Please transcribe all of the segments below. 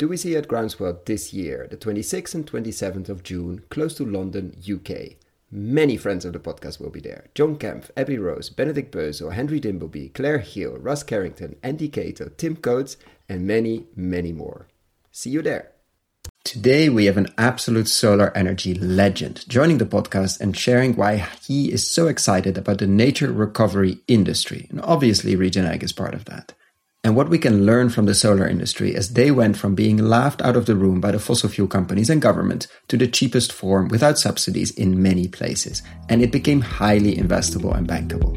do we see at Groundswell this year, the 26th and 27th of June, close to London, UK. Many friends of the podcast will be there. John Kempf, Abby Rose, Benedict Bösel, Henry Dimbleby, Claire Hill, Russ Carrington, Andy Cato, Tim Coates, and many, many more. See you there. Today we have an absolute solar energy legend joining the podcast and sharing why he is so excited about the nature recovery industry. And obviously Regen RegenAg is part of that and what we can learn from the solar industry as they went from being laughed out of the room by the fossil fuel companies and government to the cheapest form without subsidies in many places, and it became highly investable and bankable.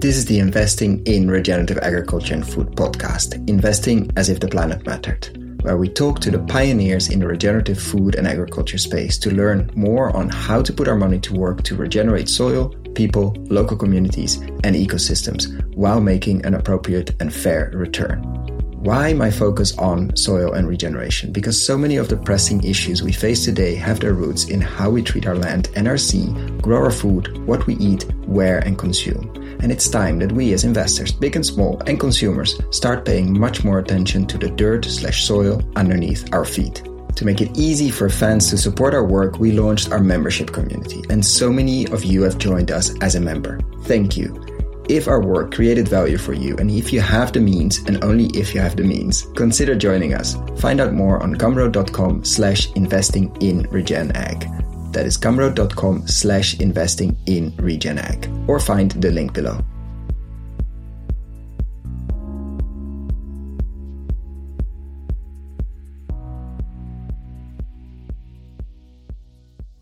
This is the Investing in Regenerative Agriculture and Food podcast, investing as if the planet mattered where we talk to the pioneers in the regenerative food and agriculture space to learn more on how to put our money to work to regenerate soil, people, local communities, and ecosystems while making an appropriate and fair return. Why my focus on soil and regeneration? Because so many of the pressing issues we face today have their roots in how we treat our land and our sea, grow our food, what we eat, where, and consume and it's time that we as investors, big and small, and consumers start paying much more attention to the dirt slash soil underneath our feet. To make it easy for fans to support our work, we launched our membership community, and so many of you have joined us as a member. Thank you. If our work created value for you, and if you have the means, and only if you have the means, consider joining us. Find out more on gumroad.com slash investing in RegenAg. That is gumroad.com slash investing in RegenAg or find the link below.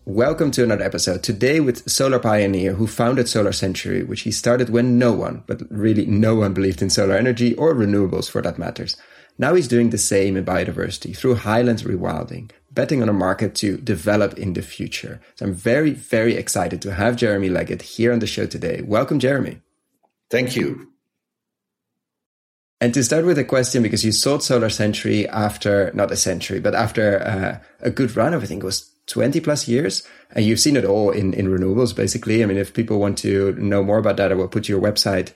Welcome to another episode. Today with solar pioneer who founded Solar Century, which he started when no one, but really no one believed in solar energy or renewables for that matters. Now he's doing the same in biodiversity through highlands rewilding, betting on a market to develop in the future. So I'm very, very excited to have Jeremy Leggett here on the show today. Welcome, Jeremy. Thank you. And to start with a question, because you sold Solar Century after, not a century, but after uh, a good run of, I think it was 20 plus years. And you've seen it all in, in renewables, basically. I mean, if people want to know more about that, I will put your website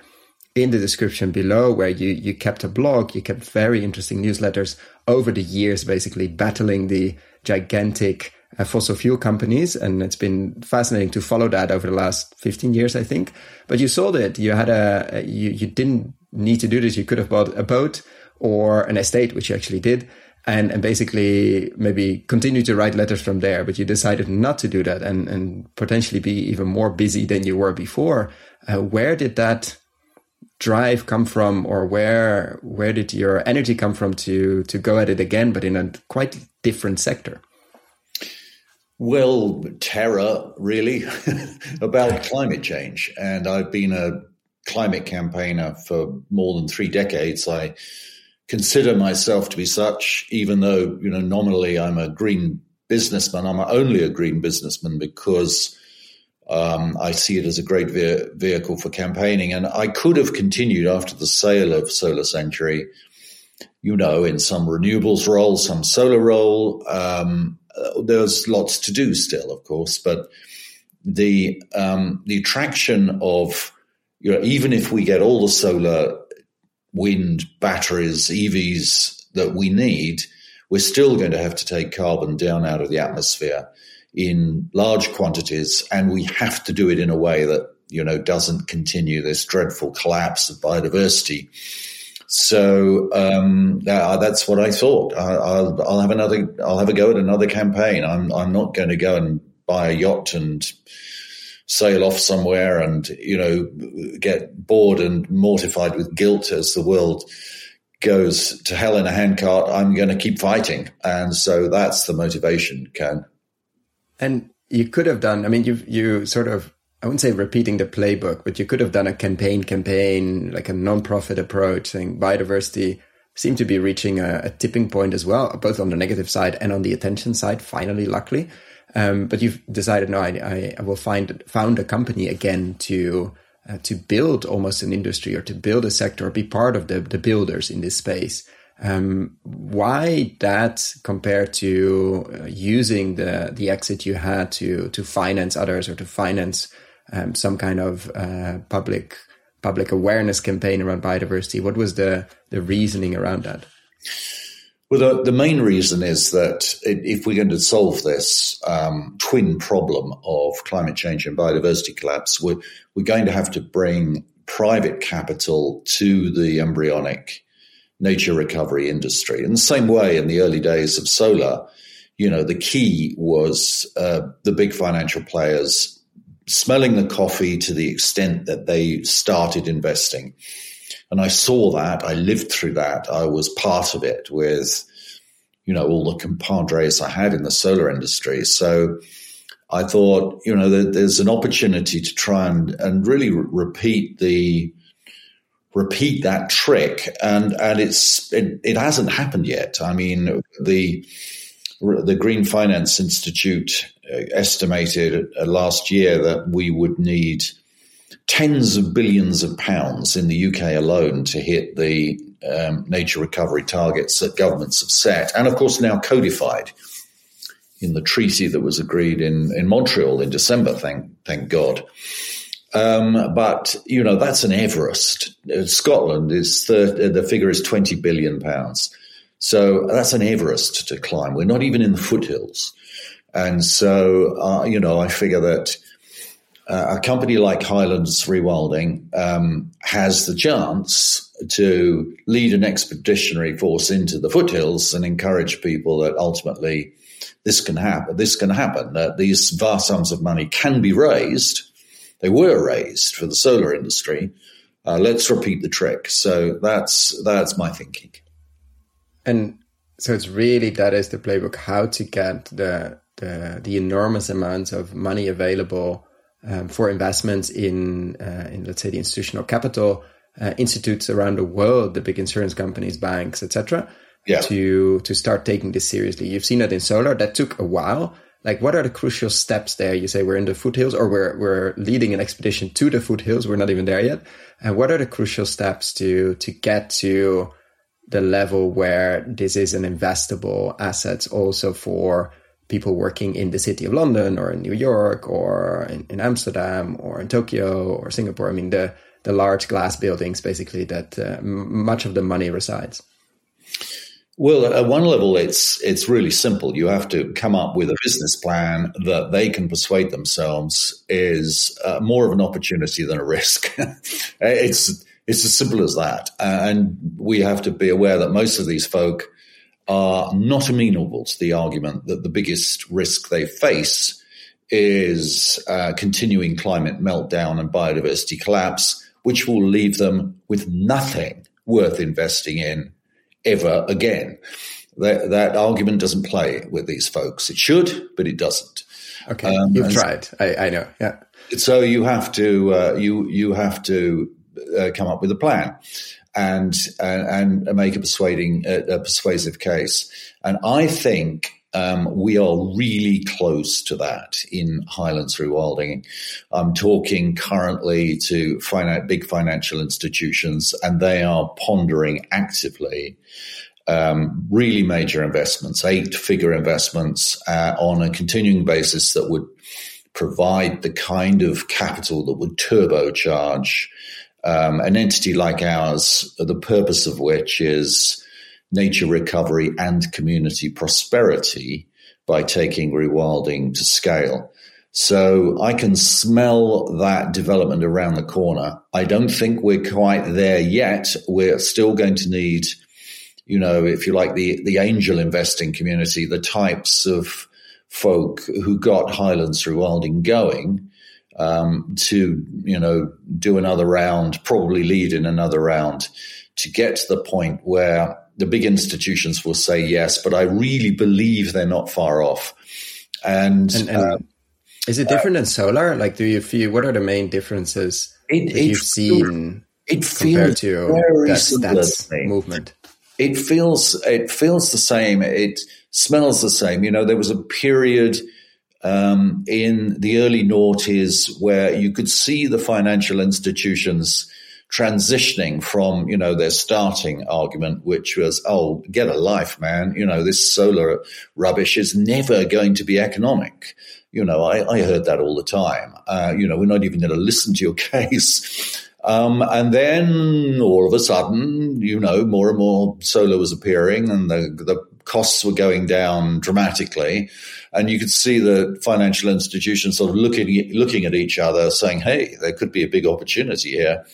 in the description below where you, you kept a blog, you kept very interesting newsletters over the years, basically battling the gigantic uh, fossil fuel companies. And it's been fascinating to follow that over the last 15 years, I think. But you sold it. You had a, you, you didn't need to do this. You could have bought a boat or an estate, which you actually did. And, and basically maybe continue to write letters from there, but you decided not to do that and, and potentially be even more busy than you were before. Uh, where did that drive come from or where where did your energy come from to to go at it again but in a quite different sector? Well terror really about climate change. And i've been a climate campaigner for more than 3 decades. I consider myself to be such even though you know nominally i'm a green businessman. I'm only a green businessman because um, I see it as a great ve- vehicle for campaigning. And I could have continued after the sale of Solar Century, you know, in some renewables role, some solar role. Um, uh, there's lots to do still, of course, but the um, the attraction of you know, even if we get all the solar, wind, batteries, EVs that we need, we're still going to have to take carbon down out of the atmosphere in large quantities, and we have to do it in a way that you know doesn't continue this dreadful collapse of biodiversity. So um, that's what I thought. I, will I'll have another. I'll have a go at another campaign. I'm I'm not going to go and buy a yacht and sail off somewhere and you know get bored and mortified with guilt as the world goes to hell in a handcart. I'm going to keep fighting, and so that's the motivation, Ken. And you could have done, I mean, you you sort of, I wouldn't say repeating the playbook, but you could have done a campaign campaign, like a non-profit approach saying biodiversity seemed to be reaching a, a, tipping point as well, both on the negative side and on the attention side, finally, luckily. Um, but you've decided, no, I, I, will find, found a company again to, uh, to build almost an industry or to build a sector or be part of the, the builders in this space. Um, why that compared to uh, using the the exit you had to to finance others or to finance um, some kind of uh, public public awareness campaign around biodiversity. What was the the reasoning around that? Well, the, the main reason is that if we're going to solve this um, twin problem of climate change and biodiversity collapse, we're, we're going to have to bring private capital to the embryonic nature recovery industry. In the same way, in the early days of solar, you know, the key was uh, the big financial players smelling the coffee to the extent that they started investing. And I saw that. I lived through that. I was part of it with, you know, all the compadres I had in the solar industry. So I thought, you know, there's an opportunity to try and, and really re- repeat the repeat that trick, and and it's it, it hasn't happened yet. I mean, the the Green Finance Institute uh, estimated uh, last year that we would need tens of billions of pounds in the UK alone to hit the um, nature recovery targets that governments have set, and of course now codified in the treaty that was agreed in, in Montreal in December. Thank thank God. Um, but you know that's an Everest. Uh, Scotland is thir- uh, the figure is twenty billion pounds, so that's an Everest to climb. We're not even in the foothills, and so uh, you know I figure that uh, a company like Highlands Rewilding um, has the chance to lead an expeditionary force into the foothills and encourage people that ultimately this can happen. This can happen. That these vast sums of money can be raised. They were raised for the solar industry. Uh, let's repeat the trick. So that's that's my thinking. And so it's really that is the playbook: how to get the the, the enormous amounts of money available um, for investments in uh, in let's say the institutional capital uh, institutes around the world, the big insurance companies, banks, etc yeah. to to start taking this seriously. You've seen that in solar. That took a while. Like, what are the crucial steps there? You say we're in the foothills, or we're we're leading an expedition to the foothills. We're not even there yet. And what are the crucial steps to to get to the level where this is an investable asset, also for people working in the city of London or in New York or in, in Amsterdam or in Tokyo or Singapore? I mean, the the large glass buildings, basically, that uh, much of the money resides. Well, at one level, it's it's really simple. You have to come up with a business plan that they can persuade themselves is uh, more of an opportunity than a risk. it's it's as simple as that, and we have to be aware that most of these folk are not amenable to the argument that the biggest risk they face is uh, continuing climate meltdown and biodiversity collapse, which will leave them with nothing worth investing in ever again. That, that argument doesn't play with these folks. It should, but it doesn't. Okay, um, you've tried. I, I, know. Yeah. So you have to uh, you you have to uh, come up with a plan and and, and make a persuading a persuasive case. And I think um, we are really close to that in Highlands Rewilding. I'm talking currently to big financial institutions, and they are pondering actively um, really major investments, eight figure investments uh, on a continuing basis that would provide the kind of capital that would turbocharge um, an entity like ours, the purpose of which is nature recovery and community prosperity by taking rewilding to scale. So I can smell that development around the corner. I don't think we're quite there yet. We're still going to need, you know, if you like, the, the angel investing community, the types of folk who got Highlands Rewilding going um, to, you know, do another round, probably lead in another round to get to the point where the big institutions will say yes, but I really believe they're not far off. And, and, and uh, is it different uh, than solar? Like, do you feel what are the main differences it, that you've seen it compared to that, that movement? It feels it feels the same. It smells the same. You know, there was a period um, in the early noughties where you could see the financial institutions transitioning from, you know, their starting argument, which was, oh, get a life, man. You know, this solar rubbish is never going to be economic. You know, I, I heard that all the time. Uh, you know, we're not even going to listen to your case. Um, and then all of a sudden, you know, more and more solar was appearing and the, the costs were going down dramatically. And you could see the financial institutions sort of looking, looking at each other saying, Hey, there could be a big opportunity here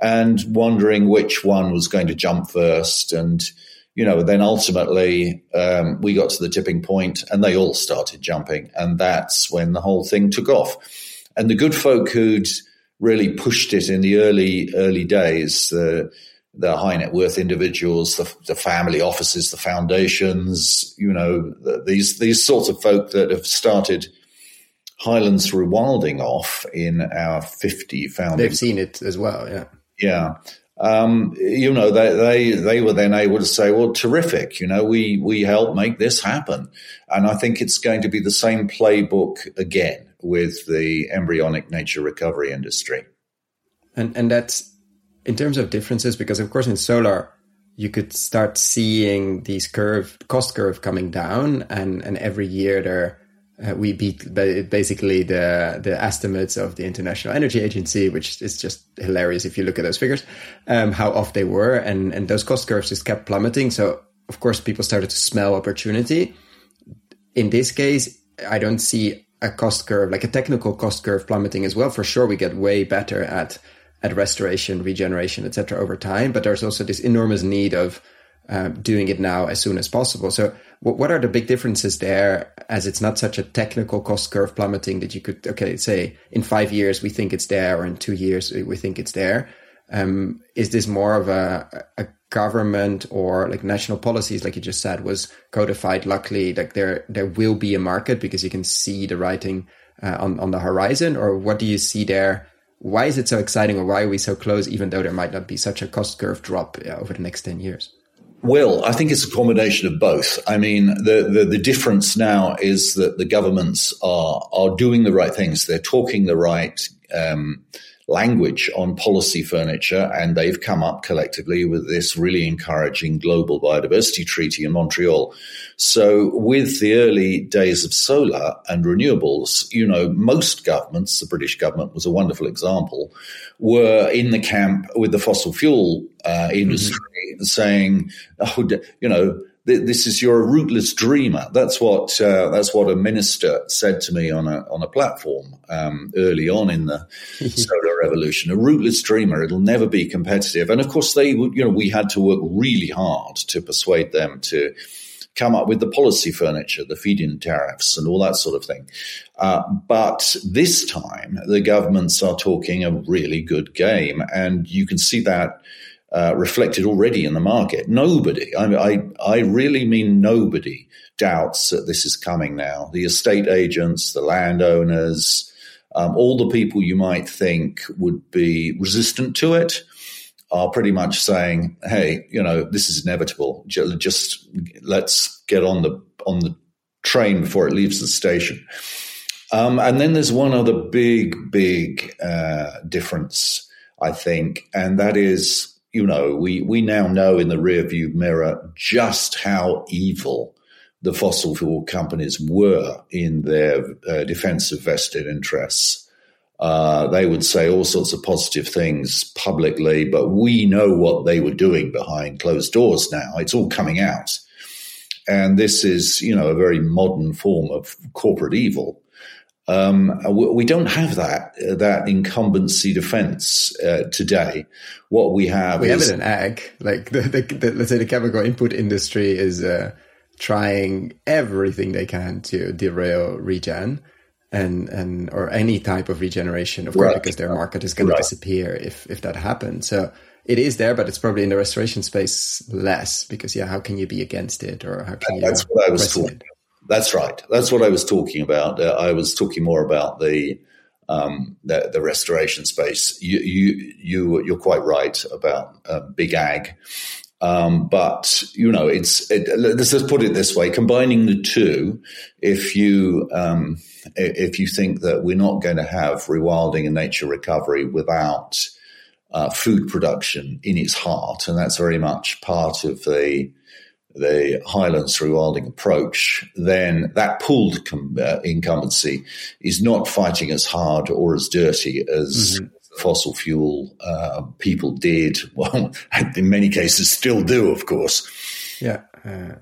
and wondering which one was going to jump first. And, you know, then ultimately um, we got to the tipping point and they all started jumping. And that's when the whole thing took off. And the good folk who'd really pushed it in the early, early days, the, the high net worth individuals, the, the family offices, the foundations, you know, the, these, these sorts of folk that have started Highlands Rewilding off in our 50 founding. They've seen it as well, yeah. Yeah um, you know, they, they, they were then able to say, well, terrific, you know, we, we helped make this happen. And I think it's going to be the same playbook again with the embryonic nature recovery industry. And, and that's in terms of differences, because of course in solar, you could start seeing these curve, cost curve coming down and, and every year there, uh, we beat basically the the estimates of the International Energy Agency, which is just hilarious if you look at those figures, um, how off they were, and and those cost curves just kept plummeting. So of course, people started to smell opportunity. In this case, I don't see a cost curve like a technical cost curve plummeting as well. For sure, we get way better at at restoration, regeneration, etc. over time, but there's also this enormous need of uh, doing it now as soon as possible. So what are the big differences there as it's not such a technical cost curve plummeting that you could, okay, say in five years we think it's there or in two years we think it's there. Um, is this more of a, a government or like national policies, like you just said, was codified? Luckily, like there, there will be a market because you can see the writing uh, on, on the horizon or what do you see there? Why is it so exciting or why are we so close, even though there might not be such a cost curve drop uh, over the next 10 years? Well, I think it's a combination of both. I mean, the, the, the, difference now is that the governments are, are doing the right things. They're talking the right um, language on policy furniture, and they've come up collectively with this really encouraging global biodiversity treaty in Montreal. So, with the early days of solar and renewables, you know, most governments, the British government was a wonderful example, were in the camp with the fossil fuel uh, industry mm-hmm. saying, oh, you know, this is you're a rootless dreamer. That's what uh, that's what a minister said to me on a on a platform um, early on in the revolution. A rootless dreamer. It'll never be competitive. And of course, they you know we had to work really hard to persuade them to come up with the policy furniture, the feed-in tariffs, and all that sort of thing. Uh, but this time, the governments are talking a really good game, and you can see that uh, reflected already in the market. Nobody, I, I, I really mean nobody, doubts that this is coming now. The estate agents, the landowners, um, all the people you might think would be resistant to it are pretty much saying, "Hey, you know, this is inevitable. Just let's get on the on the train before it leaves the station." Um, and then there's one other big, big uh, difference, I think, and that is you know, we, we now know in the rearview mirror just how evil the fossil fuel companies were in their uh, defense of vested interests. Uh, they would say all sorts of positive things publicly, but we know what they were doing behind closed doors now. It's all coming out. And this is, you know, a very modern form of corporate evil. Um, we don't have that uh, that incumbency defense uh, today. What we have we is, have it in ag. Like the, the, the, let's say the chemical input industry is uh, trying everything they can to derail regen and and or any type of regeneration, of course, right. because their market is going right. to disappear if if that happens. So it is there, but it's probably in the restoration space less because yeah, how can you be against it or how can you? That's what I was talking. It? That's right. That's what I was talking about. Uh, I was talking more about the um, the, the, restoration space. You you you you're quite right about uh, big ag, um, but you know it's it, let's just put it this way: combining the two, if you um, if you think that we're not going to have rewilding and nature recovery without uh, food production in its heart, and that's very much part of the the Highlands rewilding approach, then that pooled com- uh, incumbency is not fighting as hard or as dirty as mm-hmm. Fossil fuel uh, people did. Well, in many cases, still do, of course. Yeah. Uh,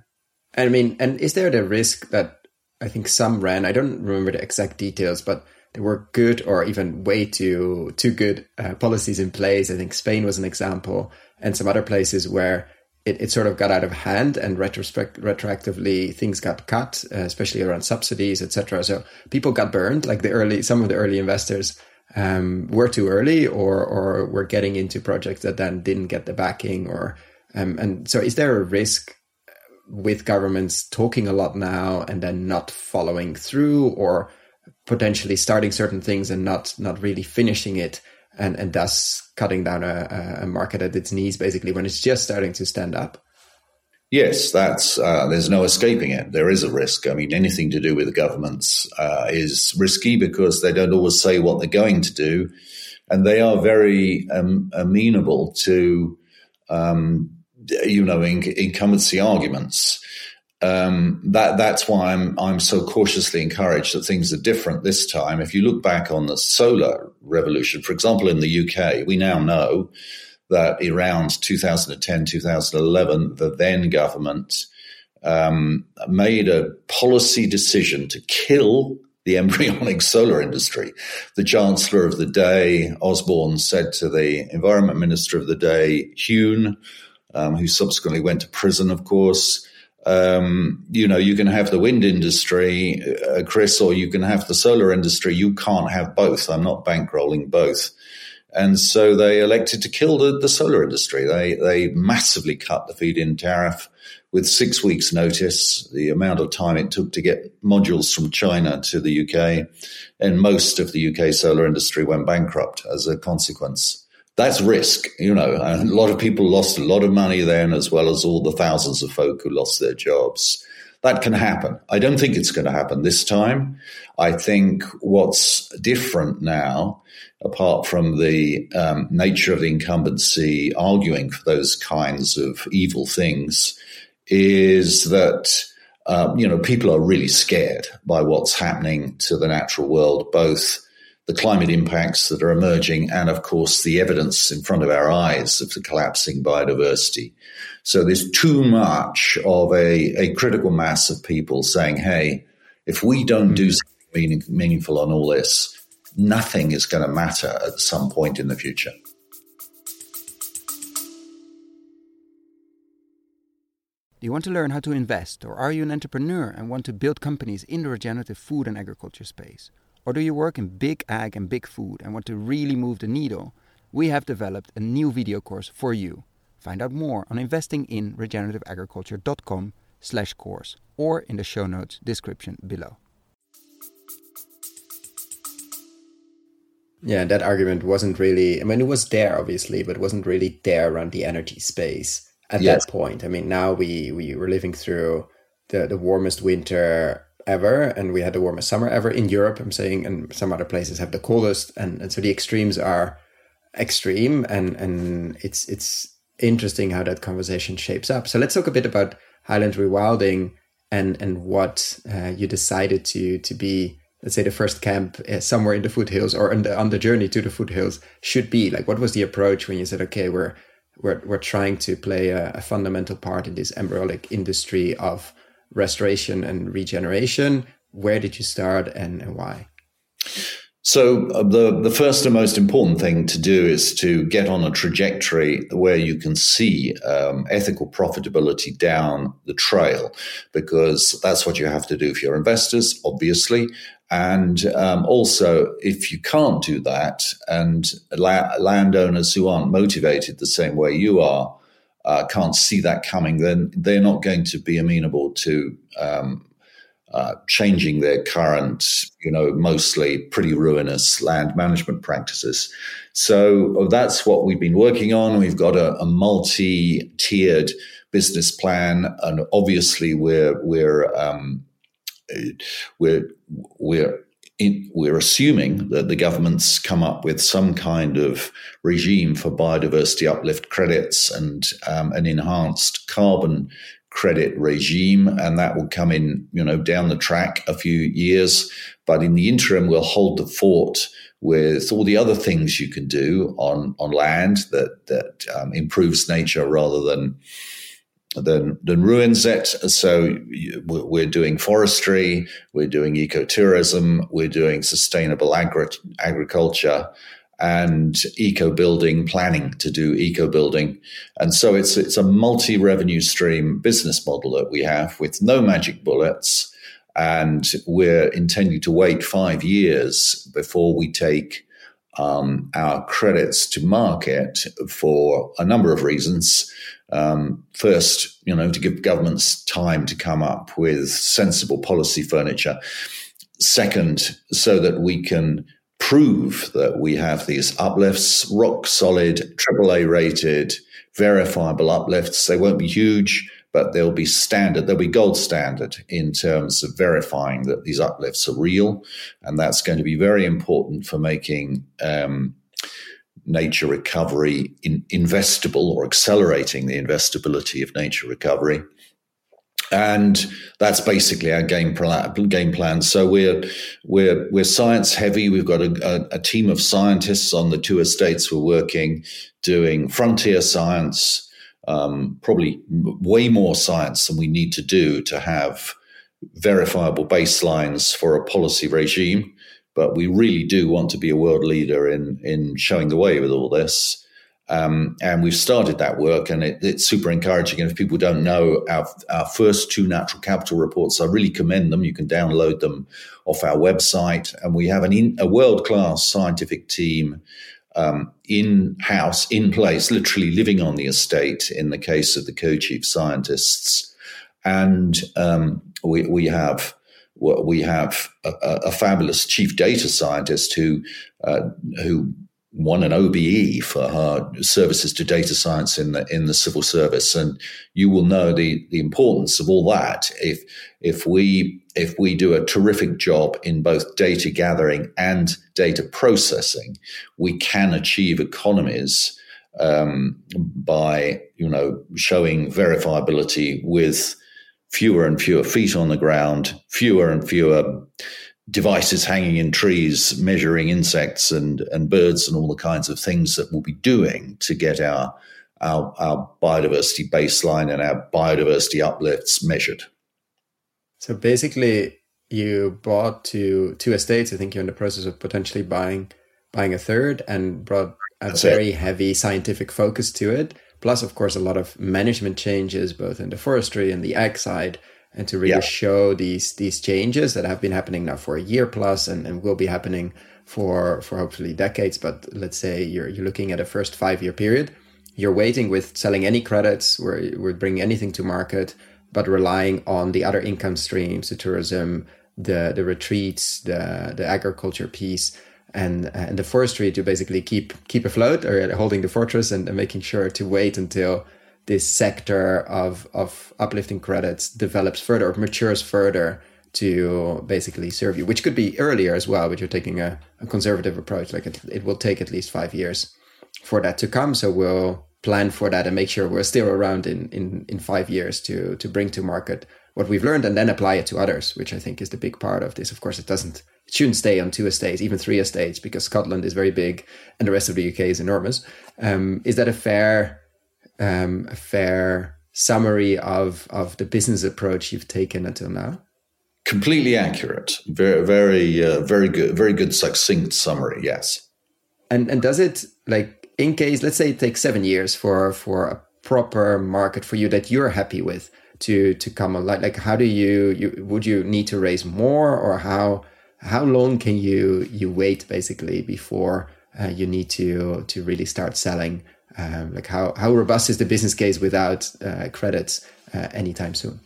I mean, and is there the risk that I think some ran? I don't remember the exact details, but there were good or even way too too good uh, policies in place. I think Spain was an example, and some other places where it, it sort of got out of hand and retrospect retroactively things got cut, uh, especially around subsidies, etc. So people got burned. Like the early, some of the early investors um, were too early, or or were getting into projects that then didn't get the backing, or um, and so is there a risk with governments talking a lot now and then not following through, or potentially starting certain things and not not really finishing it? and and thus cutting down a, a market at its knees, basically when it's just starting to stand up. Yes, that's uh, there's no escaping it. There is a risk. I mean, anything to do with governments uh, is risky because they don't always say what they're going to do, and they are very um, amenable to, um, you know, incumbency arguments. Um, that that's why I'm I'm so cautiously encouraged that things are different this time. If you look back on the solar revolution, for example, in the UK, we now know that around 2010 2011, the then government um, made a policy decision to kill the embryonic solar industry. The chancellor of the day, Osborne, said to the environment minister of the day, Huhne, um, who subsequently went to prison, of course um, you know, you can have the wind industry, uh, Chris, or you can have the solar industry. You can't have both. I'm not bankrolling both. And so they elected to kill the, the solar industry. They, they massively cut the feed in tariff with six weeks notice, the amount of time it took to get modules from China to the UK. And most of the UK solar industry went bankrupt as a consequence that's risk, you know. A lot of people lost a lot of money then, as well as all the thousands of folk who lost their jobs. That can happen. I don't think it's going to happen this time. I think what's different now, apart from the um, nature of the incumbency arguing for those kinds of evil things, is that um, you know people are really scared by what's happening to the natural world, both the climate impacts that are emerging, and of course, the evidence in front of our eyes of the collapsing biodiversity. So there's too much of a, a critical mass of people saying, hey, if we don't do hmm. something meaning, meaningful on all this, nothing is going to matter at some point in the future. Do you want to learn how to invest, or are you an entrepreneur and want to build companies in the regenerative food and agriculture space? Or do you work in big ag and big food and want to really move the needle? We have developed a new video course for you. Find out more on investinginregenerativeagriculture.com slash course or in the show notes description below. Yeah, that argument wasn't really, I mean, it was there obviously, but wasn't really there around the energy space at yes. that point. I mean, now we, we were living through the, the warmest winter ever and we had the warmest summer ever in Europe I'm saying and some other places have the coldest and, and so the extremes are extreme and and it's it's interesting how that conversation shapes up. So let's talk a bit about highland rewilding and and what uh, you decided to to be let's say the first camp uh, somewhere in the foothills or on the, on the journey to the foothills should be. Like what was the approach when you said okay we're we're, we're trying to play a, a fundamental part in this embryonic industry of restoration and regeneration. Where did you start and, why? So uh, the the first and most important thing to do is to get on a trajectory where you can see um, ethical profitability down the trail, because that's what you have to do for your investors, obviously. And um, also, if you can't do that, and la- landowners who aren't motivated the same way you are uh, can't see that coming, then they're not going to be amenable to um, uh, changing their current, you know, mostly pretty ruinous land management practices. So that's what we've been working on. We've got a, a multi-tiered business plan, and obviously we're we're um, we're we're in, we're assuming that the government's come up with some kind of regime for biodiversity uplift credits and um, an enhanced carbon credit regime, and that will come in, you know, down the track a few years. But in the interim, we'll hold the fort with all the other things you can do on on land that that um, improves nature rather than than than ruins it. So we're doing forestry, we're doing ecotourism, we're doing sustainable agri- agriculture and eco building planning to do eco building. And so it's it's a multi revenue stream business model that we have with no magic bullets. And we're intending to wait five years before we take um, our credits to market for a number of reasons. Um, first, you know, to give governments time to come up with sensible policy furniture. Second, so that we can prove that we have these uplifts, rock solid, AAA rated, verifiable uplifts. They won't be huge, but they'll be standard. They'll be gold standard in terms of verifying that these uplifts are real. And that's going to be very important for making um, nature recovery in, investable or accelerating the investability of nature recovery. And that's basically our game plan. Game plan. So we're we're we're science heavy. We've got a, a, a team of scientists on the two estates. We're working doing frontier science, um, probably way more science than we need to do to have verifiable baselines for a policy regime. But we really do want to be a world leader in in showing the way with all this. Um, and we've started that work, and it, it's super encouraging. And if people don't know our, our first two natural capital reports, I really commend them. You can download them off our website, and we have an in, a world class scientific team um, in house, in place, literally living on the estate. In the case of the co-chief scientists, and um, we, we have we have a, a, fabulous chief data scientist who uh, who won an OBE for her services to data science in the in the civil service, and you will know the the importance of all that if if we if we do a terrific job in both data gathering and data processing, we can achieve economies um, by you know showing verifiability with fewer and fewer feet on the ground, fewer and fewer devices hanging in trees measuring insects and, and birds and all the kinds of things that we'll be doing to get our, our, our biodiversity baseline and our biodiversity uplifts measured. So basically, you bought two two estates. I think you're in the process of potentially buying buying a third, and brought a That's very it. heavy scientific focus to it. Plus, of course, a lot of management changes, both in the forestry and the ag side, and to really yeah. show these these changes that have been happening now for a year plus and, and will be happening for for hopefully decades but let's say you're you're looking at a first five year period you're waiting with selling any credits we're, we're bringing anything to market but relying on the other income streams the tourism the the retreats the the agriculture piece and and the forestry to basically keep keep afloat or holding the fortress and, and making sure to wait until this sector of of uplifting credits develops further or matures further to basically serve you, which could be earlier as well, but you're taking a, a conservative approach. Like it, it will take at least five years for that to come. So we'll plan for that and make sure we're still around in, in, in five years to, to bring to market what we've learned and then apply it to others, which I think is the big part of this. Of course, it doesn't, it shouldn't stay on two estates, even three estates, because Scotland is very big and the rest of the UK is enormous. Um, is that a fair um, a fair summary of of the business approach you've taken until now? Completely accurate. Very, very, uh, very good. Very good, succinct summary. Yes. And and does it like in case let's say it takes seven years for for a proper market for you that you're happy with to to come on like like how do you you would you need to raise more or how how long can you you wait basically before uh, you need to to really start selling um, like how, how robust is the business case without uh, credits uh, anytime soon?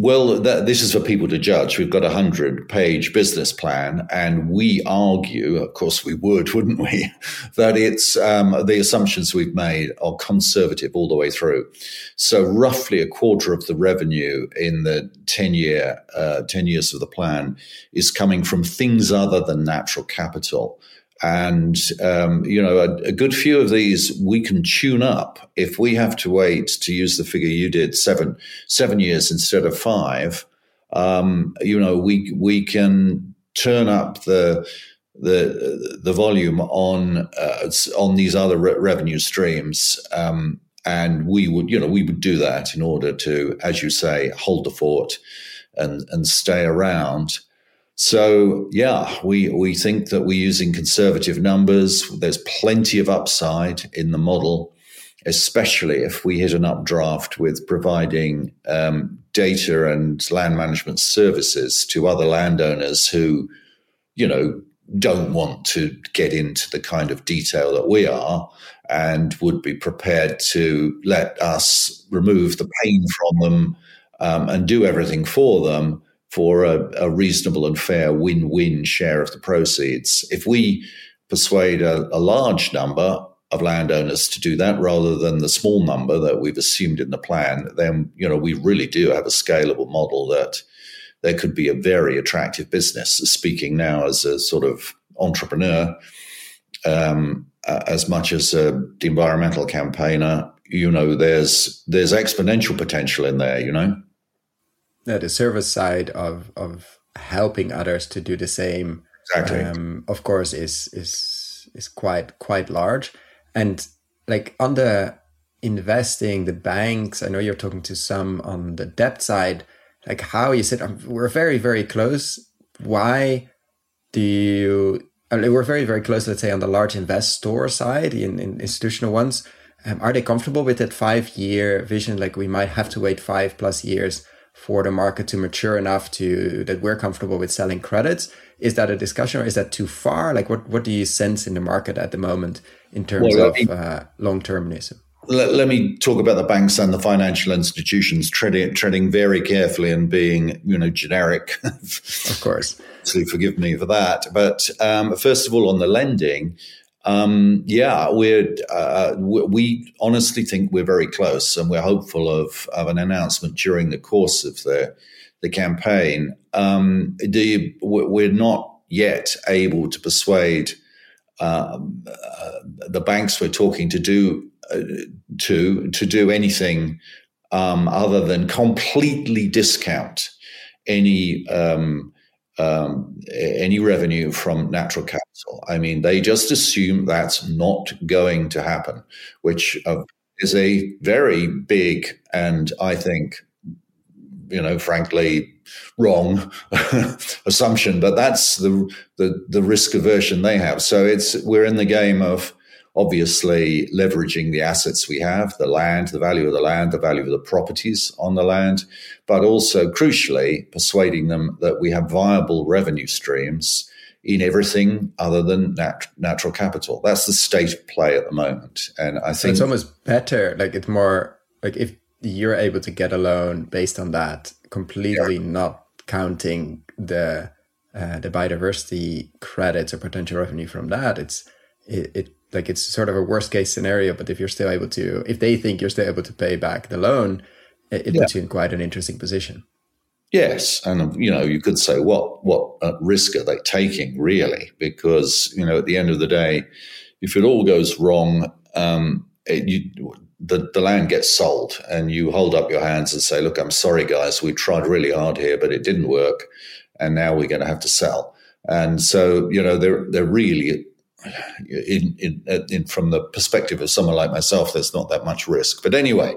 Well, that, this is for people to judge. We've got a hundred page business plan, and we argue, of course, we would, wouldn't we, that it's um, the assumptions we've made are conservative all the way through. So, roughly a quarter of the revenue in the ten year, uh, ten years of the plan is coming from things other than natural capital And, um, you know, a, a, good few of these we can tune up if we have to wait to use the figure you did seven, seven years instead of five. Um, you know, we, we can turn up the, the, the volume on, uh, on these other re- revenue streams. Um, and we would, you know, we would do that in order to, as you say, hold the fort and, and stay around. So yeah, we we think that we're using conservative numbers. There's plenty of upside in the model, especially if we hit an updraft with providing um, data and land management services to other landowners who, you know, don't want to get into the kind of detail that we are and would be prepared to let us remove the pain from them um, and do everything for them for a, a reasonable and fair win-win share of the proceeds. If we persuade a, a large number of landowners to do that rather than the small number that we've assumed in the plan, then you know we really do have a scalable model that there could be a very attractive business. Speaking now as a sort of entrepreneur, um, as much as a environmental campaigner, you know, there's there's exponential potential in there. You know the service side of of helping others to do the same exactly. um, of course is is is quite quite large. And like on the investing the banks i know you're talking to some on the debt side like how you said um, we're very very close. Why do you I mean, we're very very close let's say on the large investor side in, in institutional ones. Um, are they comfortable with that five year vision? Like we might have to wait five plus years for the market to mature enough to that we're comfortable with selling credits? Is that a discussion or is that too far? Like what what do you sense in the market at the moment in terms well, of uh, long termism let, let, me talk about the banks and the financial institutions treading, treading very carefully and being you know generic. Of course. So forgive me for that. But um, first of all on the lending um, yeah, we're uh, we honestly think we're very close, and we're hopeful of, of an announcement during the course of the the campaign. Um, the, we're not yet able to persuade um, uh, the banks we're talking to do uh, to to do anything um, other than completely discount any um, um, any revenue from natural capital. I mean, they just assume that's not going to happen, which uh, is a very big and I think, you know, frankly, wrong assumption. But that's the, the the risk aversion they have. So it's we're in the game of obviously leveraging the assets we have, the land, the value of the land, the value of the properties on the land, but also crucially persuading them that we have viable revenue streams in everything other than nat- natural capital. That's the state of play at the moment. And I think it's almost better. Like it's more like if you're able to get a loan based on that, completely yeah. not counting the uh, the biodiversity credits or potential revenue from that. It's it, it like it's sort of a worst case scenario but if you're still able to if they think you're still able to pay back the loan it, it yeah. puts you in quite an interesting position. Yes and you know you could say what what risk are they taking really? Because you know at the end of the day if it all goes wrong um, it, you, the, the land gets sold and you hold up your hands and say look i'm sorry guys we tried really hard here but it didn't work and now we're going to have to sell. And so you know they're they're really in, in, in, from the perspective of someone like myself, there's not that much risk. But anyway,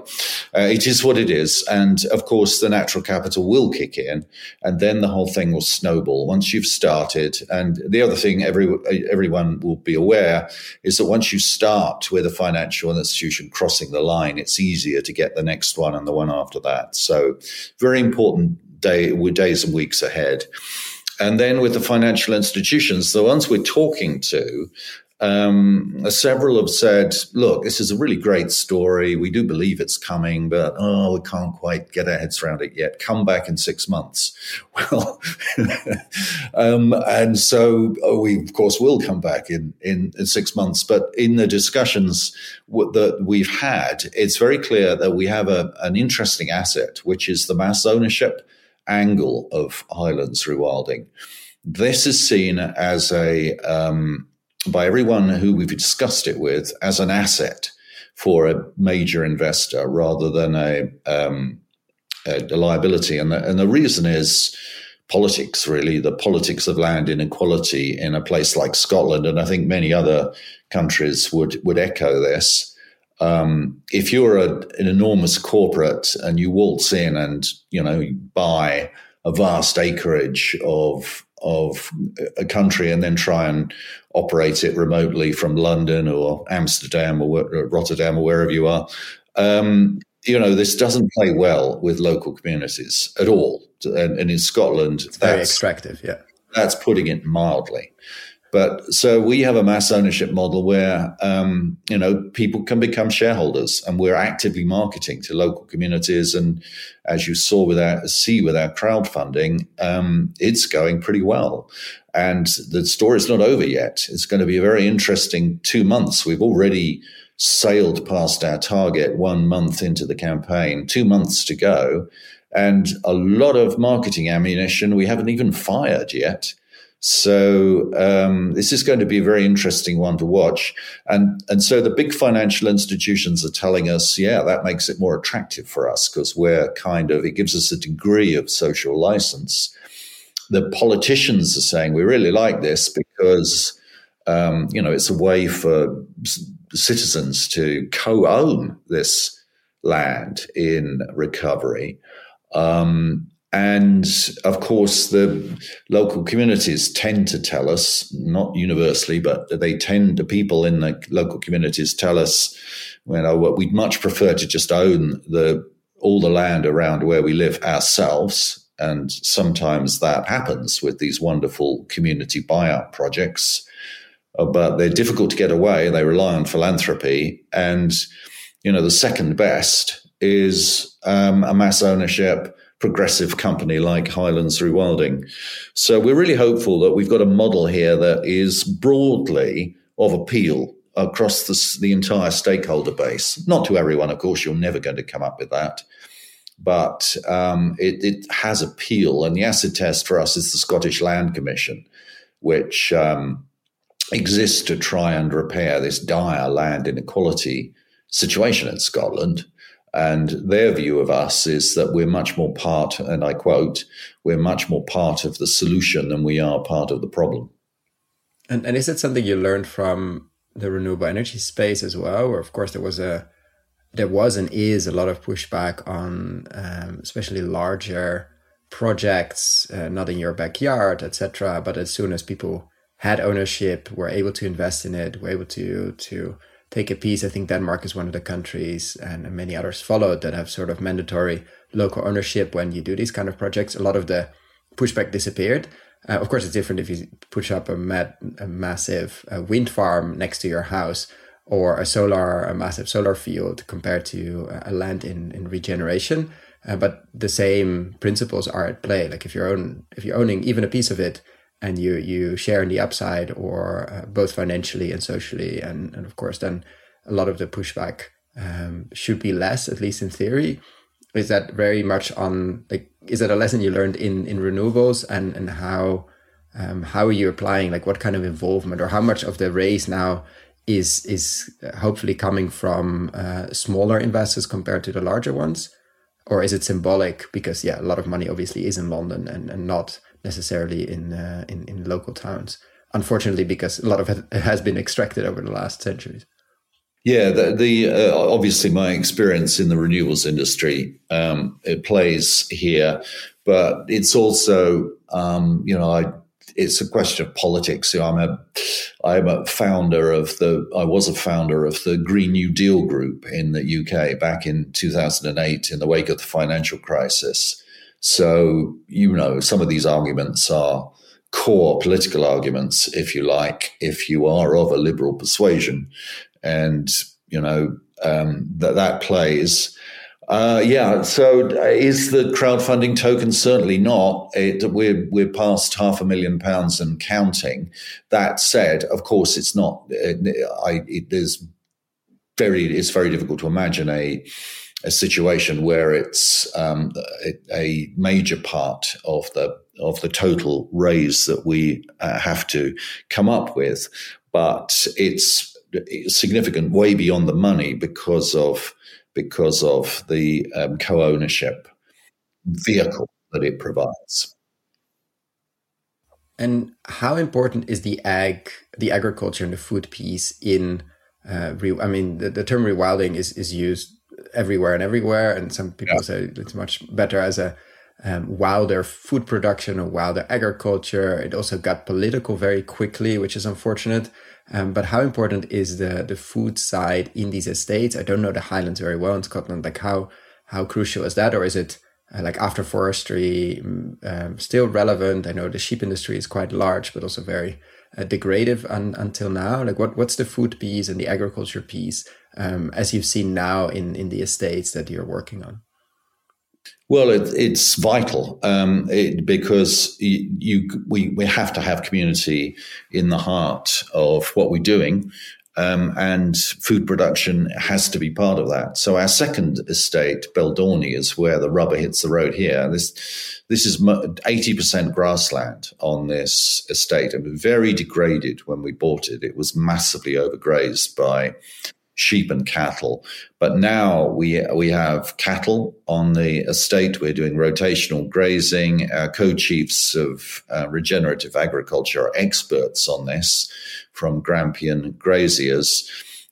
uh, it is what it is. And of course, the natural capital will kick in, and then the whole thing will snowball once you've started. And the other thing every, everyone will be aware is that once you start with a financial institution crossing the line, it's easier to get the next one and the one after that. So, very important day, days and weeks ahead. And then with the financial institutions, the ones we're talking to, um, several have said, look, this is a really great story. We do believe it's coming, but oh, we can't quite get our heads around it yet. Come back in six months. Well, um, and so oh, we, of course, will come back in, in, in, six months. But in the discussions that we've had, it's very clear that we have a, an interesting asset, which is the mass ownership angle of Highlands rewilding. This is seen as a um, by everyone who we've discussed it with as an asset for a major investor rather than a, um, a, a liability. And the, and the reason is politics, really, the politics of land inequality in a place like Scotland, and I think many other countries would would echo this. Um, if you're a, an enormous corporate and you waltz in and you know buy a vast acreage of of a country and then try and operate it remotely from London or Amsterdam or Rotterdam or wherever you are, um, you know, this doesn't play well with local communities at all. And, and in Scotland, it's very extractive. Yeah, that's putting it mildly. But so we have a mass ownership model where um, you know people can become shareholders, and we're actively marketing to local communities. And as you saw with our see with our crowdfunding, um, it's going pretty well. And the story's not over yet. It's going to be a very interesting two months. We've already sailed past our target one month into the campaign, two months to go, and a lot of marketing ammunition we haven't even fired yet. So um, this is going to be a very interesting one to watch, and and so the big financial institutions are telling us, yeah, that makes it more attractive for us because we're kind of it gives us a degree of social license. The politicians are saying we really like this because um, you know it's a way for citizens to co-own this land in recovery. Um, and of course, the local communities tend to tell us, not universally, but they tend, the people in the local communities tell us, you know, we'd much prefer to just own the all the land around where we live ourselves. And sometimes that happens with these wonderful community buyout projects, uh, but they're difficult to get away. They rely on philanthropy. And, you know, the second best is um, a mass ownership progressive company like Highlands Rewilding. So we're really hopeful that we've got a model here that is broadly of appeal across the, the entire stakeholder base. Not to everyone, of course, you're never going to come up with that. But um, it, it, has appeal. And the acid test for us is the Scottish Land Commission, which um, exists to try and repair this dire land inequality situation in Scotland. And their view of us is that we're much more part, and I quote, we're much more part of the solution than we are part of the problem. And, and is it something you learned from the renewable energy space as well? Or of course there was a there was and is a lot of pushback on um, especially larger projects, uh, not in your backyard, etc. But as soon as people had ownership, were able to invest in it, were able to to take a piece. I think Denmark is one of the countries, and many others followed that have sort of mandatory local ownership when you do these kind of projects. A lot of the pushback disappeared. Uh, of course, it's different if you push up a, mad, a massive uh, wind farm next to your house or a solar, a massive solar field compared to a land in, in regeneration. Uh, but the same principles are at play. Like if you're own, if you're owning even a piece of it, and you you share in the upside or uh, both financially and socially. And and of course then a lot of the pushback um, should be less at least in theory. Is that very much on like is that a lesson you learned in in renewables and and how um, how are you applying like what kind of involvement or how much of the raise now is is hopefully coming from uh, smaller investors compared to the larger ones? Or is it symbolic because yeah a lot of money obviously is in london and, and not necessarily in, uh, in in local towns. Unfortunately, because a lot of it has been extracted over the last centuries. Yeah, the, the uh, obviously my experience in the renewables industry um, it plays here, but it's also um, you know I it's a question of politics. I'm a I'm a founder of the I was a founder of the Green New Deal group in the UK back in 2008 in the wake of the financial crisis. So, you know, some of these arguments are core political arguments, if you like, if you are of a liberal persuasion. And, you know, um, that, that plays. Uh, yeah. So, is the crowdfunding token certainly not? It, we're we're past half a million pounds and counting. That said, of course, it's not. It, I, it, there's very. It's very difficult to imagine a a situation where it's um, a, major part of the of the total raise that we uh, have to come up with. but it's significant way beyond the money because of because of the um, co-ownership vehicle that it provides. And how important is the ag, the agriculture and the food piece in? Uh, re- I mean, the, the term rewilding is is used everywhere and everywhere, and some people yeah. say it's much better as a um, wilder food production or wilder agriculture. It also got political very quickly, which is unfortunate. Um, but how important is the the food side in these estates? I don't know the Highlands very well in Scotland. Like how how crucial is that, or is it uh, like after forestry mm, um, still relevant? I know the sheep industry is quite large, but also very uh, degradative un, until now. Like what what's the food piece and the agriculture piece um, as you've seen now in in the estates that you're working on? Well, it, it's vital um, it, because you, you, we, we have to have community in the heart of what we're doing. Um, and food production has to be part of that. So our second estate, Beldorney, is where the rubber hits the road here. This this is eighty percent grassland on this estate. Was very degraded when we bought it. It was massively overgrazed by sheep and cattle. But now we we have cattle on the estate. We're doing rotational grazing. Our co-chiefs of uh, regenerative agriculture are experts on this from Grampian graziers,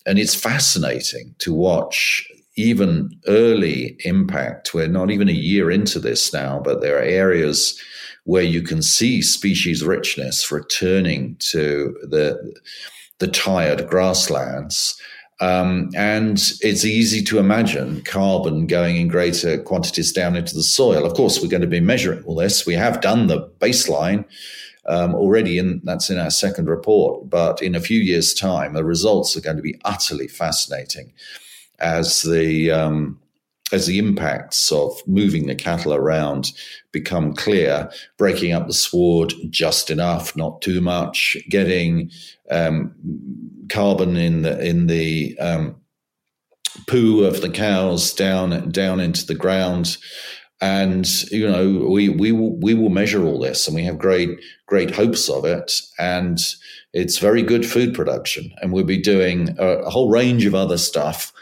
and it's fascinating to watch. Even early impact. We're not even a year into this now, but there are areas where you can see species richness returning to the the tired grasslands um, and it's easy to imagine carbon going in greater quantities down into the soil. Of course, we're going to be measuring all this. We have done the baseline um, already, and that's in our second report. But in a few years' time, the results are going to be utterly fascinating as the um, as the impacts of moving the cattle around become clear, breaking up the sward just enough, not too much, getting um, carbon in the in the um, poo of the cows down down into the ground, and you know we we will we will measure all this, and we have great great hopes of it, and it's very good food production, and we'll be doing a, a whole range of other stuff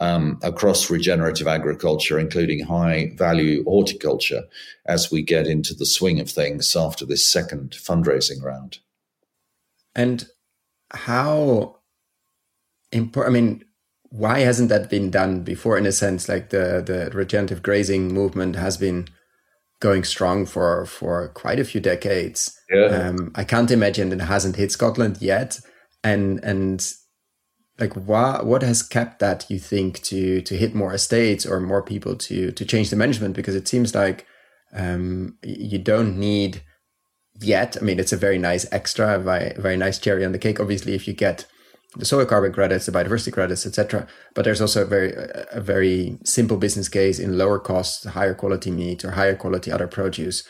um, across regenerative agriculture, including high value horticulture, as we get into the swing of things after this second fundraising round. And how important, I mean, why hasn't that been done before in a sense? Like the, the regenerative grazing movement has been going strong for, for quite a few decades. Yeah. Um, I can't imagine it hasn't hit Scotland yet. And, and like what what has kept that you think to to hit more estates or more people to to change the management because it seems like um, you don't need yet i mean it's a very nice extra very, very nice cherry on the cake obviously if you get the soil carbon credits the biodiversity credits etc but there's also a very a very simple business case in lower cost higher quality meat or higher quality other produce.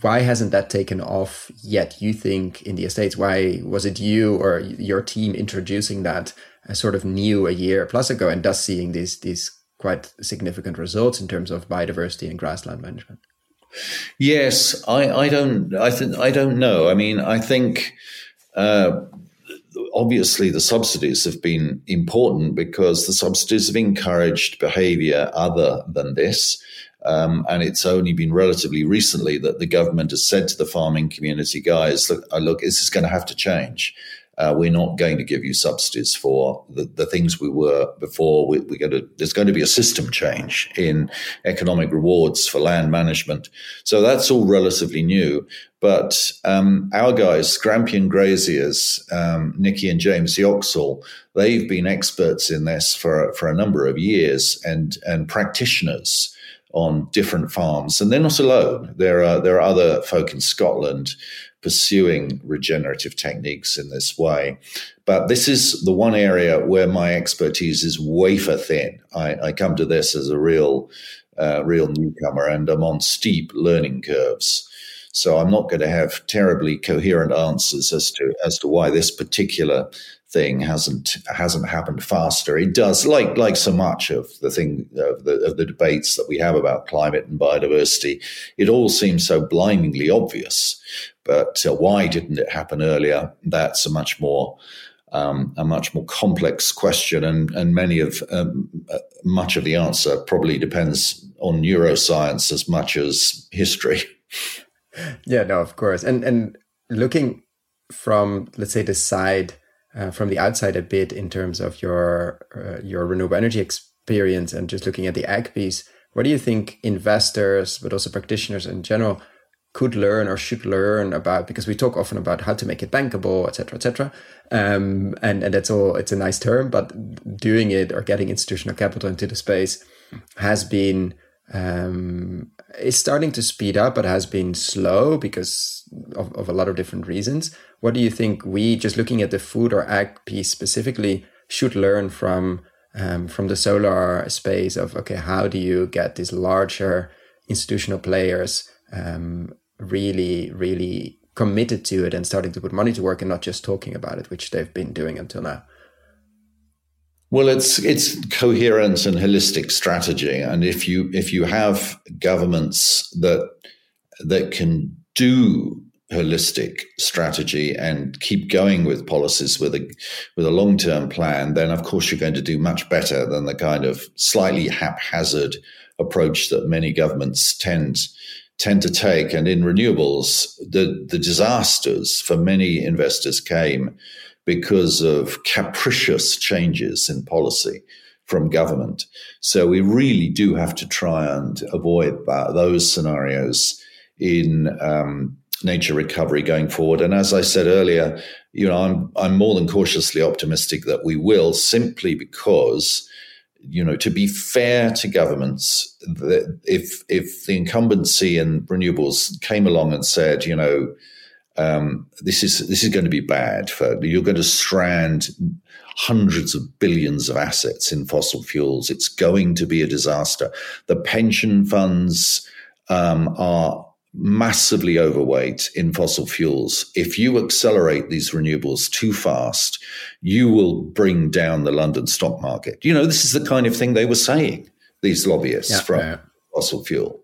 Why hasn't that taken off yet you think in the estates why was it you or your team introducing that sort of new a year plus ago and thus seeing these these quite significant results in terms of biodiversity and grassland management? Yes i i don't i think i don't know. I mean i think uh, obviously the subsidies have been important because the subsidies have encouraged behavior other than this um, and it's only been relatively recently that the government has said to the farming community, guys, look, uh, look this is going to have to change. Uh, we're not going to give you subsidies for the, the things we were before. We, we to, there's going to be a system change in economic rewards for land management. So that's all relatively new. But um, our guys, Grampian Graziers, um, Nikki and James Yoxall, they've been experts in this for, for a number of years and, and practitioners on different farms. And they're not alone. There are there are other folk in Scotland pursuing regenerative techniques in this way. But this is the one area where my expertise is wafer thin. I, I come to this as a real uh, real newcomer, and I'm on steep learning curves. So I'm not going to have terribly coherent answers as to as to why this particular thing hasn't hasn't happened faster. It does, like like so much of the thing of the, of the debates that we have about climate and biodiversity. It all seems so blindingly obvious, but uh, why didn't it happen earlier? That's a much more um, a much more complex question, and and many of um, uh, much of the answer probably depends on neuroscience as much as history. Yeah, no, of course, and and looking from let's say the side uh, from the outside a bit in terms of your uh, your renewable energy experience and just looking at the ag piece, what do you think investors, but also practitioners in general, could learn or should learn about? Because we talk often about how to make it bankable, etc., etc., um, and and that's all. It's a nice term, but doing it or getting institutional capital into the space has been um, is starting to speed up, but has been slow because of, of a lot of different reasons. What do you think we, just looking at the food or ag piece specifically, should learn from um, from the solar space of okay, how do you get these larger institutional players um, really, really committed to it and starting to put money to work and not just talking about it, which they've been doing until now? Well, it's it's coherent and holistic strategy, and if you if you have governments that that can do holistic strategy and keep going with policies with a with a long term plan, then of course you're going to do much better than the kind of slightly haphazard approach that many governments tend tend to take. And in renewables, the the disasters for many investors came because of capricious changes in policy from government. So we really do have to try and avoid that, those scenarios in um, nature recovery going forward. And as I said earlier, you know, I'm I'm more than cautiously optimistic that we will, simply because you know, to be fair to governments, if if the incumbency in renewables came along and said, you know, um, this is this is going to be bad for you're going to strand hundreds of billions of assets in fossil fuels. It's going to be a disaster. The pension funds um, are massively overweight in fossil fuels. If you accelerate these renewables too fast, you will bring down the London stock market. You know, this is the kind of thing they were saying, these lobbyists yeah, from yeah. fossil fuel.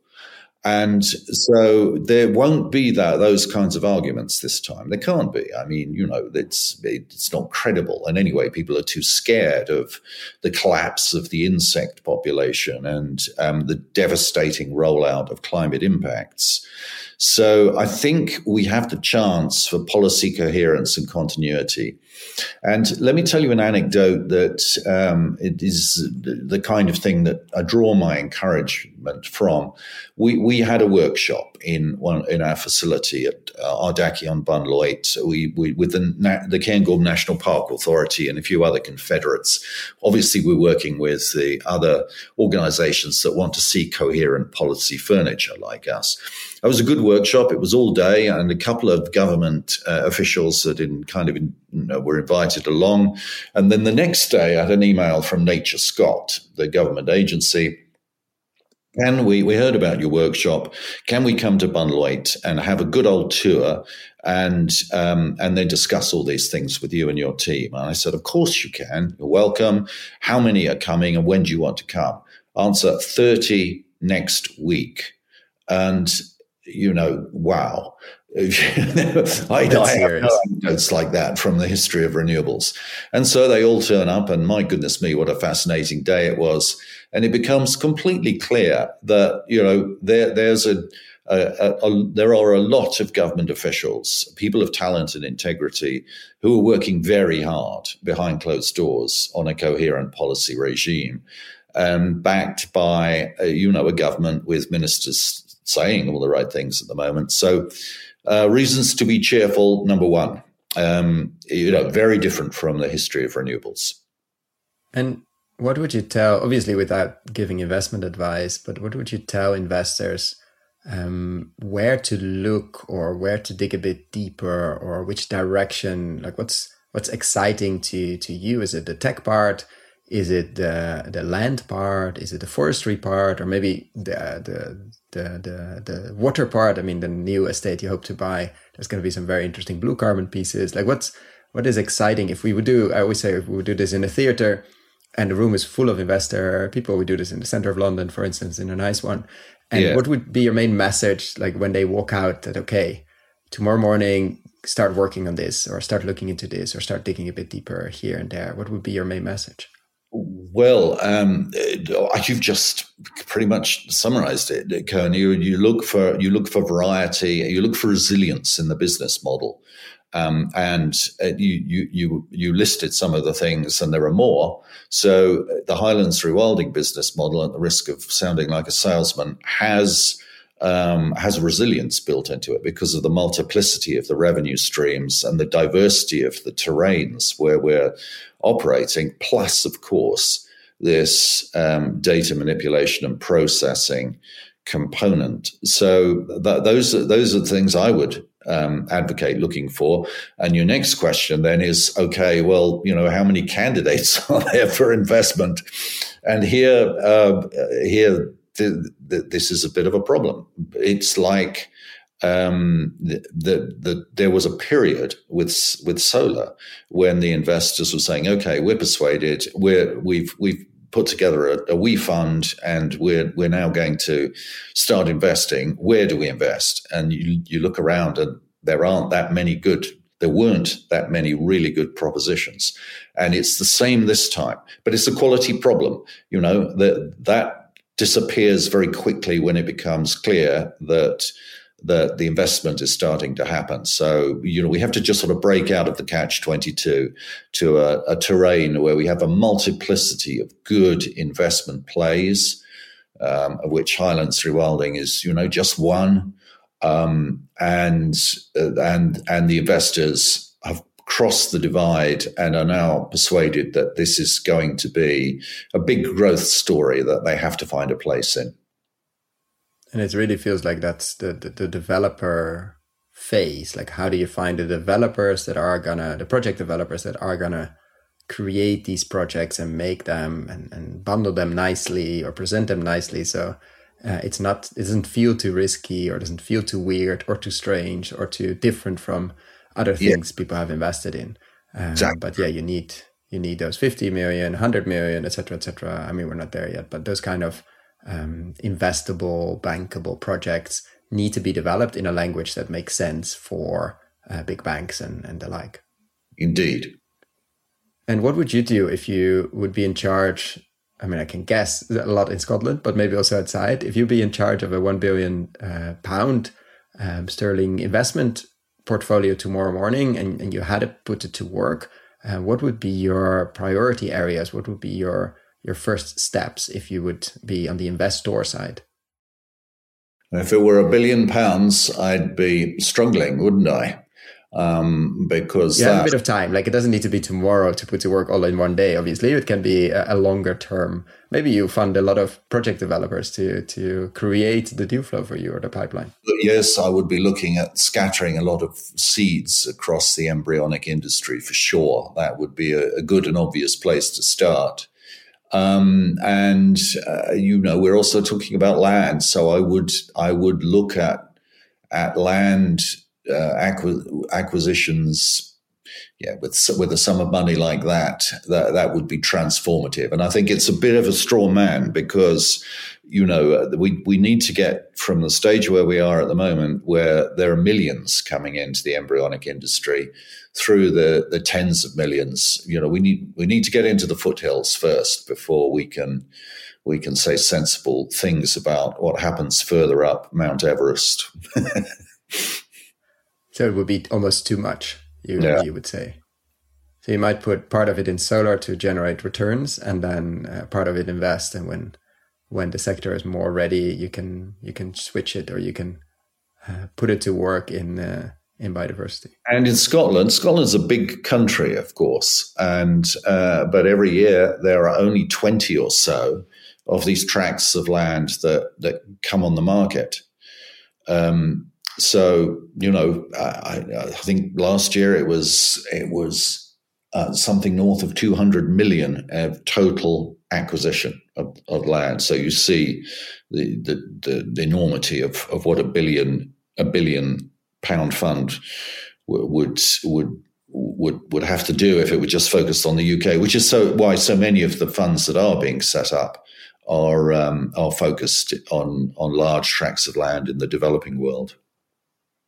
And so there won't be that those kinds of arguments this time. There can't be. I mean, you know, it's it's not credible. And anyway, people are too scared of the collapse of the insect population and um, the devastating rollout of climate impacts. So I think we have the chance for policy coherence and continuity. And let me tell you an anecdote that um, it is the kind of thing that I draw my encouragement from. We, we had a workshop in one in our facility at uh, Ardaki on Bunloit, we, we, with the, the Cairngorm National Park Authority and a few other confederates. Obviously, we're working with the other organizations that want to see coherent policy furniture like us. It was a good workshop. It was all day, and a couple of government uh, officials that in kind of in, you know, were invited along. And then the next day, I had an email from NatureScot, the government agency. Can we, we heard about your workshop. Can we come to Bunloit and have a good old tour and, um, and then discuss all these things with you and your team? And I said, of course you can. You're welcome. How many are coming and when do you want to come? Answer 30 next week. And you know, wow. I, I have no anecdotes like that from the history of renewables. And so they all turn up, and my goodness me, what a fascinating day it was. And it becomes completely clear that, you know, there, there's a, a, a, there are a lot of government officials, people of talent and integrity, who are working very hard behind closed doors on a coherent policy regime, and backed by, uh, you know, a government with ministers saying all the right things at the moment. So, uh, reasons to be cheerful. Number one, um, you know, very different from the history of renewables. And what would you tell? Obviously, without giving investment advice, but what would you tell investors? Um, where to look or where to dig a bit deeper or which direction like what's what's exciting to to you is it the tech part Is it the the land part? Is it the forestry part, or maybe the the the the, the water part? I mean, the new estate you hope to buy. There's going to be some very interesting blue carbon pieces. Like, what's what is exciting? If we would do, I always say, if we would do this in a theater, and the room is full of investor people, we do this in the center of London, for instance, in a nice one. And yeah. what would be your main message, like when they walk out, that okay, tomorrow morning start working on this, or start looking into this, or start digging a bit deeper here and there? What would be your main message? Well, um, uh, you've just pretty much summarized it, Koen. You, you look for you look for variety, you look for resilience in the business model, um, and uh, you, you you you listed some of the things, and there are more. So uh, the Highlands Rewilding business model, at the risk of sounding like a salesman, has um, has resilience built into it because of the multiplicity of the revenue streams and the diversity of the terrains where we're operating, plus, of course, this um, data manipulation and processing component. So th- those those are the things I would um, advocate looking for. And your next question then is, okay, well, you know, how many candidates are there for investment? And here, uh, here, th- th- this is a bit of a problem. It's like um, the, the, the, there was a period with with solar when the investors were saying, "Okay, we're persuaded. We're we've we've put together a, a we fund, and we're we're now going to start investing. Where do we invest?" And you you look around, and there aren't that many good. There weren't that many really good propositions, and it's the same this time. But it's a quality problem. You know that that disappears very quickly when it becomes clear that that the investment is starting to happen. So, you know, we have to just sort of break out of the catch 22 to a, a terrain where we have a multiplicity of good investment plays, um, of which Highlands Rewilding is, you know, just one. Um, and, uh, and, and the investors have crossed the divide and are now persuaded that this is going to be a big growth story that they have to find a place in. And it really feels like that's the, the, the developer phase. Like how do you find the developers that are gonna the project developers that are gonna create these projects and make them and, and bundle them nicely or present them nicely? So uh, it's not it doesn't feel too risky or doesn't feel too weird or too strange or too different from other things yeah. people have invested in um, exactly. but yeah you need you need those 50 million 100 million etc etc i mean we're not there yet but those kind of um, investable, bankable projects need to be developed in a language that makes sense for uh, big banks and, and the like. Indeed. And what would you do if you would be in charge? I mean, I can guess a lot in Scotland, but maybe also outside. If you'd be in charge of a one billion uh, pound um, sterling investment portfolio tomorrow morning, and, and you had to put it to work, uh, what would be your priority areas? What would be your your first steps if you would be on the investor side? If it were a billion pounds, I'd be struggling, wouldn't I? Um, because yeah, a bit of time. Like it doesn't need to be tomorrow to put to work all in one day. Obviously, it can be a, a longer term. Maybe you fund a lot of project developers to to create the deal flow for you or the pipeline. Yes, I would be looking at scattering a lot of seeds across the embryonic industry for sure. That would be a, a good and obvious place to start. Um, and uh, you know, we're also talking about land. So I would I would look at at land uh, acqu- acquisitions. Yeah, with with a sum of money like that, that that would be transformative. And I think it's a bit of a straw man because you know, uh, we, we need to get from the stage where we are at the moment, where there are millions coming into the embryonic industry, through the, the tens of millions. You know, we need we need to get into the foothills first before we can we can say sensible things about what happens further up Mount Everest. so it would be almost too much, you, yeah. you would say. So you might put part of it in solar to generate returns, and then uh, part of it invest, and when when the sector is more ready, you can you can switch it or you can uh, put it to work in uh, in biodiversity. And in Scotland, Scotland's a big country, of course, and uh, but every year there are only twenty or so of these tracts of land that that come on the market. Um, so you know, I, I think last year it was it was uh, something north of 200 million of total acquisition of, of land. So you see the, the, the, the, enormity of, of what a billion a billion pound fund would would would would have to do if it were just focused on the UK, which is so why so many of the funds that are being set up are um, are focused on on large tracts of land in the developing world.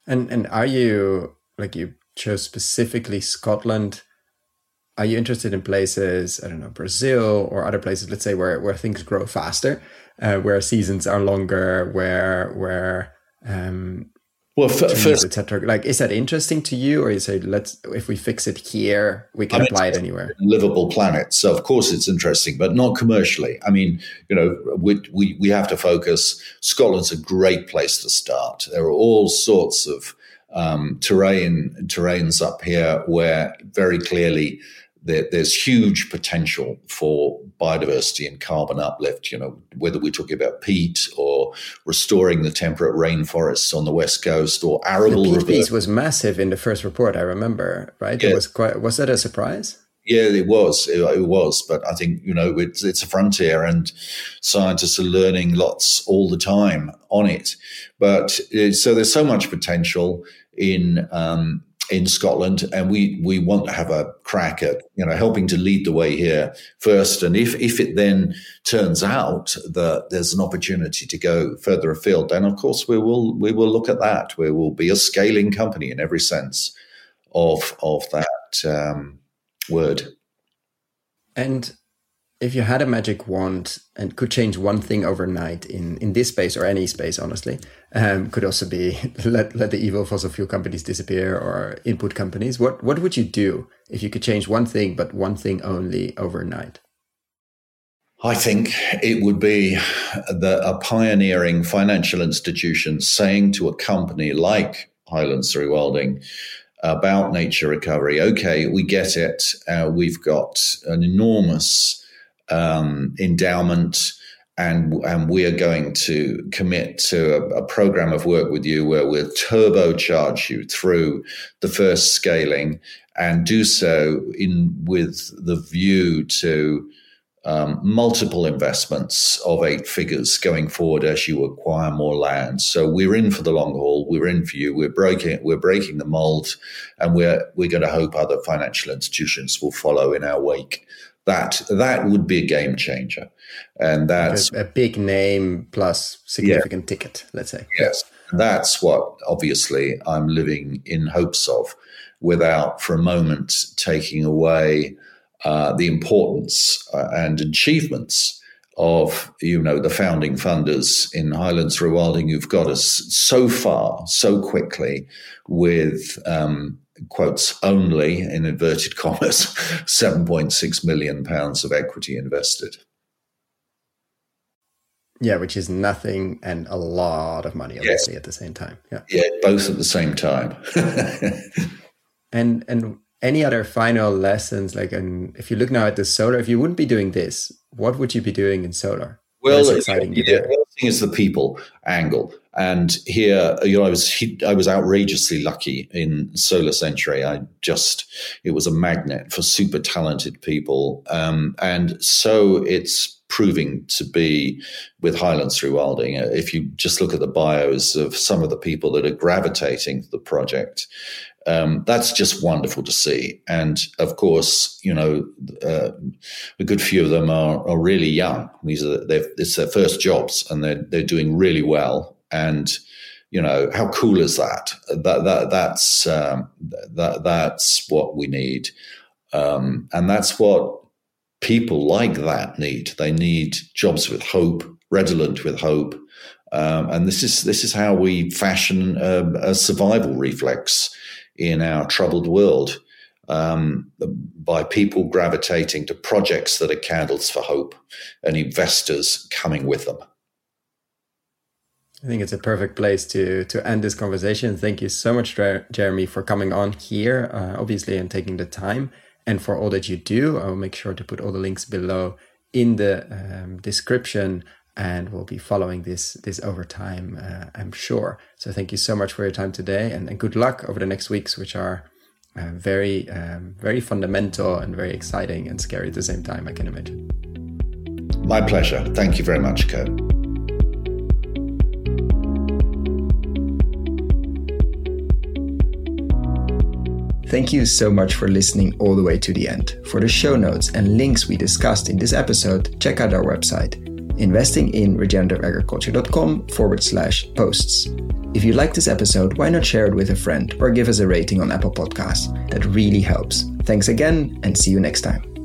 And and are you like you chose specifically Scotland? Are you interested in places I don't know Brazil or other places? Let's say where where things grow faster, uh, where seasons are longer, where where um, well, f- first, etc. Like, is that interesting to you, or you say, let's if we fix it here, we can I mean, apply it anywhere? Livable planet, so of course it's interesting, but not commercially. I mean, you know, we we we have to focus. Scotland's a great place to start. There are all sorts of um, terrain terrains up here where very clearly there, there's huge potential for biodiversity and carbon uplift. You know, whether we're talking about peat or restoring the temperate rainforests on the west coast or arable. The peat piece was massive in the first report. I remember, right? Yeah. It was quite. Was that a surprise? Yeah, it was. It, it, was, but I think you know it's, it's a frontier, and scientists are learning lots all the time on it. But uh, so there's so much potential in um, in Scotland, and we we want to have a crack at you know helping to lead the way here first. And if if it then turns out that there's an opportunity to go further afield, then of course we will we will look at that. We will be a scaling company in every sense of of that um, word. And if you had a magic wand and could change one thing overnight in, in this space or any space, honestly, um, could also be let, let the evil fossil fuel companies disappear or input companies. What, what would you do if you could change one thing, but one thing only overnight? I think it would be the, a pioneering financial institution saying to a company like Highlands Rewilding about nature recovery, okay, we get it. Uh, we've got an enormous um, endowment, and and we are going to commit to a, a, program of work with you where we'll turbocharge you through the first scaling and do so in with the view to um, multiple investments of eight figures going forward as you acquire more land. So we're in for the long haul. We're in for you. We're breaking we're breaking the mold, and we're we're going to hope other financial institutions will follow in our wake that that would be a game changer. And that's a, a big name plus significant yeah. ticket let's say. Yes. That's what obviously i'm living in hopes of without for a moment taking away uh, the importance uh, and achievements of you know the founding funders in Highlands Rewilding who've got us so far so quickly with um, quotes only in inverted commas 7.6 million pounds of equity invested. Yeah which is nothing and a lot of money obviously yes. at the same time. Yeah. Yeah both at the same time. And and any other final lessons like and if you look now at the solar if you wouldn't be doing this what would you be doing in solar well, exciting yeah, the thing is the people angle. And here, you know, I was I was outrageously lucky in Solar Century. I just it was a magnet for super talented people, um, and so it's proving to be with Highlands Through Rewilding. If you just look at the bios of some of the people that are gravitating to the project, um, that's just wonderful to see. And of course, you know, uh, a good few of them are, are really young. These are it's their first jobs, and they're they're doing really well. And you know, how cool is that? That that that's um, that that's what we need, um, and that's what people like that need. They need jobs with hope, redolent with hope. Um, and this is this is how we fashion a, a survival reflex in our troubled world um, by people gravitating to projects that are candles for hope and investors coming with them. I think it's a perfect place to to end this conversation. Thank you so much, Jeremy, for coming on here, uh, obviously, and taking the time, and for all that you do. I will make sure to put all the links below in the um, description and we'll be following this this over time, uh, I'm sure. So thank you so much for your time today, and, and, good luck over the next weeks, which are uh, very, um, very fundamental and very exciting and scary at the same time, I can imagine. My pleasure. Thank you very much, Kurt. Thank you so much for listening all the way to the end. For the show notes and links we discussed in this episode, check out our website, investinginregenerativeagriculture.com forward slash posts. If you like this episode, why not share it with a friend or give us a rating on Apple Podcasts? That really helps. Thanks again and see you next time.